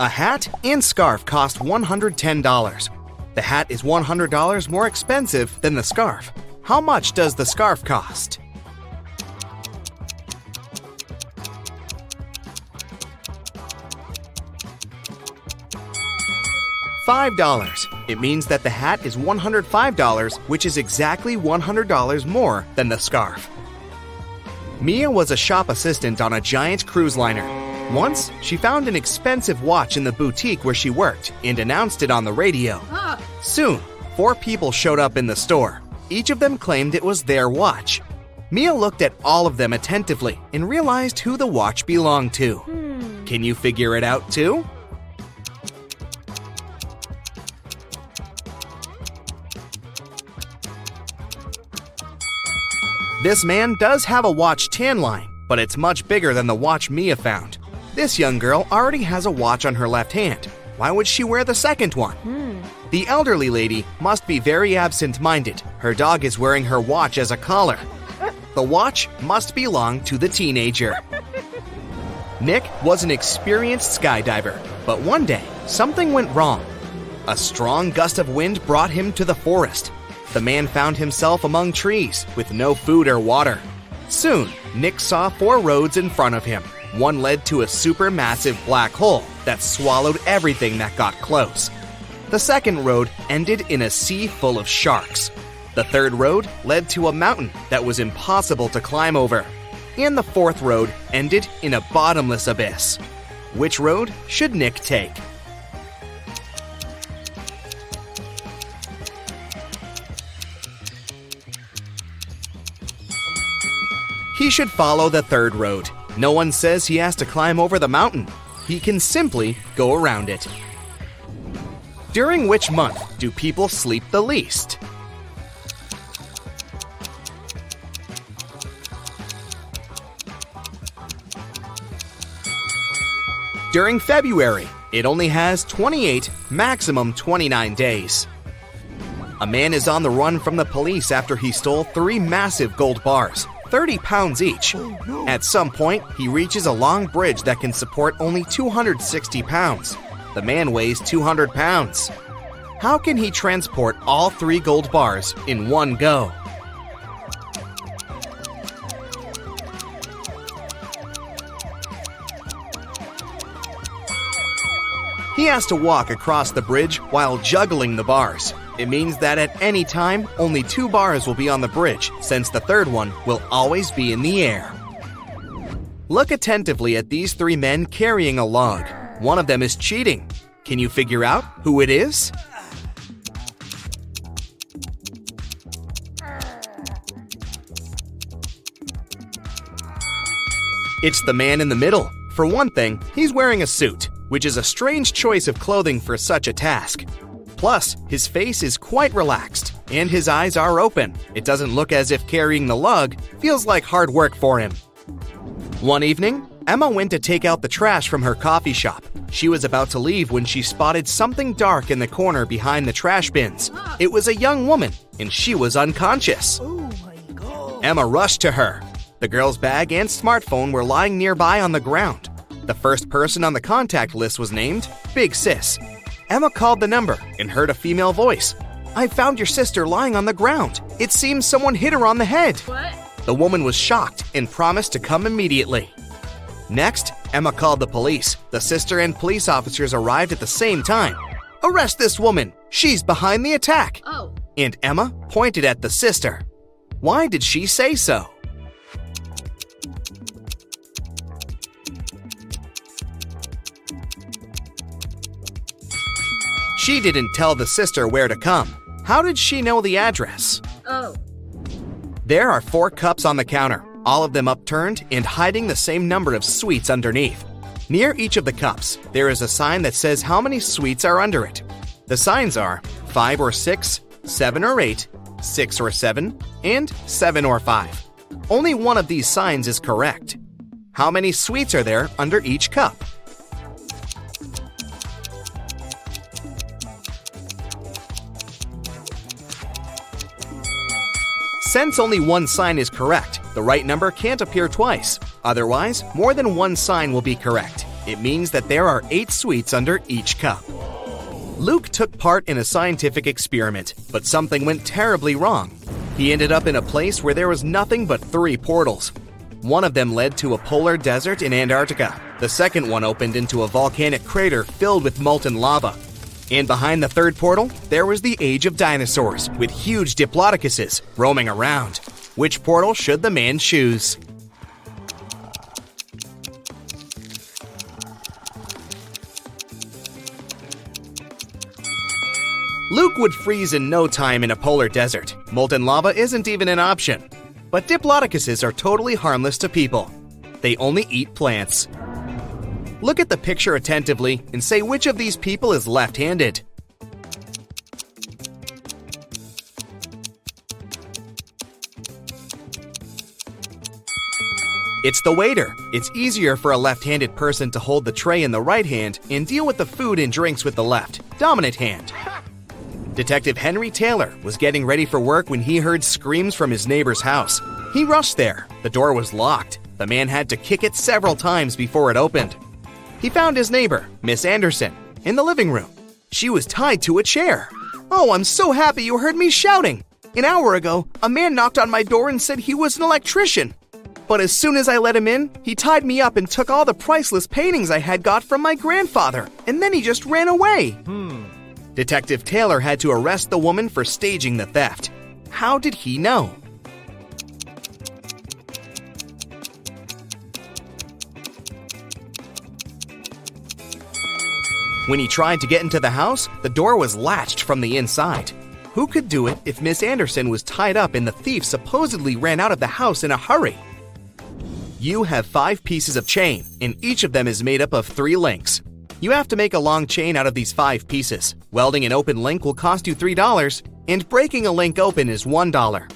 A hat and scarf cost $110. The hat is $100 more expensive than the scarf. How much does the scarf cost? $5. It means that the hat is $105, which is exactly $100 more than the scarf. Mia was a shop assistant on a giant cruise liner. Once, she found an expensive watch in the boutique where she worked and announced it on the radio. Soon, four people showed up in the store. Each of them claimed it was their watch. Mia looked at all of them attentively and realized who the watch belonged to. Hmm. Can you figure it out too? This man does have a watch tan line, but it's much bigger than the watch Mia found. This young girl already has a watch on her left hand. Why would she wear the second one? Hmm. The elderly lady must be very absent minded. Her dog is wearing her watch as a collar. The watch must belong to the teenager. Nick was an experienced skydiver, but one day something went wrong. A strong gust of wind brought him to the forest. The man found himself among trees with no food or water. Soon, Nick saw four roads in front of him. One led to a supermassive black hole that swallowed everything that got close. The second road ended in a sea full of sharks. The third road led to a mountain that was impossible to climb over. And the fourth road ended in a bottomless abyss. Which road should Nick take? He should follow the third road. No one says he has to climb over the mountain. He can simply go around it. During which month do people sleep the least? During February, it only has 28, maximum 29 days. A man is on the run from the police after he stole three massive gold bars, 30 pounds each. At some point, he reaches a long bridge that can support only 260 pounds. The man weighs 200 pounds. How can he transport all three gold bars in one go? He has to walk across the bridge while juggling the bars. It means that at any time, only two bars will be on the bridge, since the third one will always be in the air. Look attentively at these three men carrying a log. One of them is cheating. Can you figure out who it is? It's the man in the middle. For one thing, he's wearing a suit, which is a strange choice of clothing for such a task. Plus, his face is quite relaxed, and his eyes are open. It doesn't look as if carrying the lug feels like hard work for him. One evening, Emma went to take out the trash from her coffee shop. She was about to leave when she spotted something dark in the corner behind the trash bins. It was a young woman, and she was unconscious. Oh Emma rushed to her. The girl's bag and smartphone were lying nearby on the ground. The first person on the contact list was named Big Sis. Emma called the number and heard a female voice. I found your sister lying on the ground. It seems someone hit her on the head. What? The woman was shocked and promised to come immediately. Next, Emma called the police. The sister and police officers arrived at the same time. Arrest this woman! She's behind the attack! Oh. And Emma pointed at the sister. Why did she say so? She didn't tell the sister where to come. How did she know the address? Oh. There are four cups on the counter, all of them upturned and hiding the same number of sweets underneath. Near each of the cups, there is a sign that says how many sweets are under it. The signs are 5 or 6, 7 or 8, 6 or 7, and 7 or 5. Only one of these signs is correct. How many sweets are there under each cup? Since only one sign is correct, the right number can't appear twice. Otherwise, more than one sign will be correct. It means that there are eight sweets under each cup. Luke took part in a scientific experiment, but something went terribly wrong. He ended up in a place where there was nothing but three portals. One of them led to a polar desert in Antarctica. The second one opened into a volcanic crater filled with molten lava. And behind the third portal, there was the age of dinosaurs with huge diplodocuses roaming around. Which portal should the man choose? Luke would freeze in no time in a polar desert. Molten lava isn't even an option. But diplodocuses are totally harmless to people. They only eat plants. Look at the picture attentively and say which of these people is left handed. It's the waiter. It's easier for a left handed person to hold the tray in the right hand and deal with the food and drinks with the left, dominant hand. Detective Henry Taylor was getting ready for work when he heard screams from his neighbor's house. He rushed there. The door was locked. The man had to kick it several times before it opened. He found his neighbor, Miss Anderson, in the living room. She was tied to a chair. Oh, I'm so happy you heard me shouting. An hour ago, a man knocked on my door and said he was an electrician. But as soon as I let him in, he tied me up and took all the priceless paintings I had got from my grandfather, and then he just ran away. Hmm. Detective Taylor had to arrest the woman for staging the theft. How did he know? When he tried to get into the house, the door was latched from the inside. Who could do it if Miss Anderson was tied up and the thief supposedly ran out of the house in a hurry? You have five pieces of chain, and each of them is made up of three links. You have to make a long chain out of these five pieces. Welding an open link will cost you $3, and breaking a link open is $1.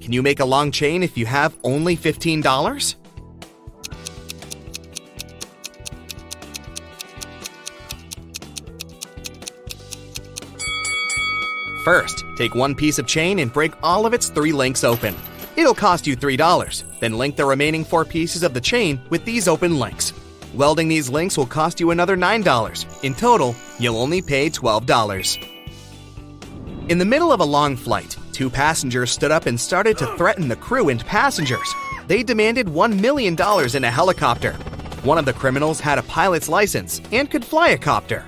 Can you make a long chain if you have only $15? First, take one piece of chain and break all of its three links open. It'll cost you $3. Then link the remaining four pieces of the chain with these open links. Welding these links will cost you another $9. In total, you'll only pay $12. In the middle of a long flight, two passengers stood up and started to threaten the crew and passengers. They demanded $1 million in a helicopter. One of the criminals had a pilot's license and could fly a copter.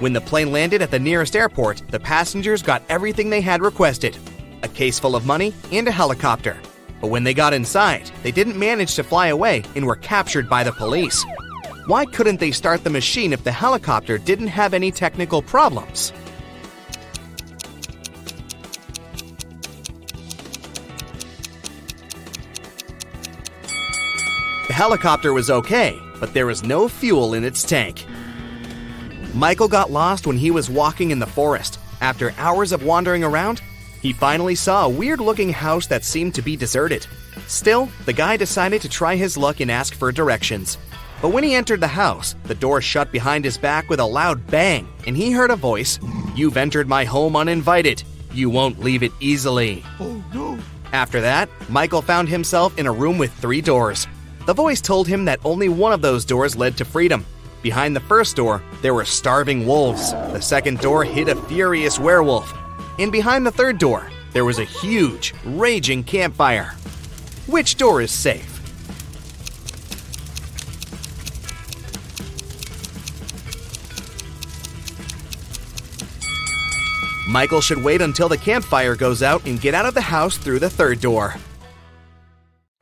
When the plane landed at the nearest airport, the passengers got everything they had requested a case full of money and a helicopter. But when they got inside, they didn't manage to fly away and were captured by the police. Why couldn't they start the machine if the helicopter didn't have any technical problems? The helicopter was okay, but there was no fuel in its tank. Michael got lost when he was walking in the forest. After hours of wandering around, he finally saw a weird looking house that seemed to be deserted. Still, the guy decided to try his luck and ask for directions. But when he entered the house, the door shut behind his back with a loud bang, and he heard a voice You've entered my home uninvited. You won't leave it easily. Oh no. After that, Michael found himself in a room with three doors. The voice told him that only one of those doors led to freedom. Behind the first door, there were starving wolves. The second door hid a furious werewolf. And behind the third door, there was a huge, raging campfire. Which door is safe? Michael should wait until the campfire goes out and get out of the house through the third door.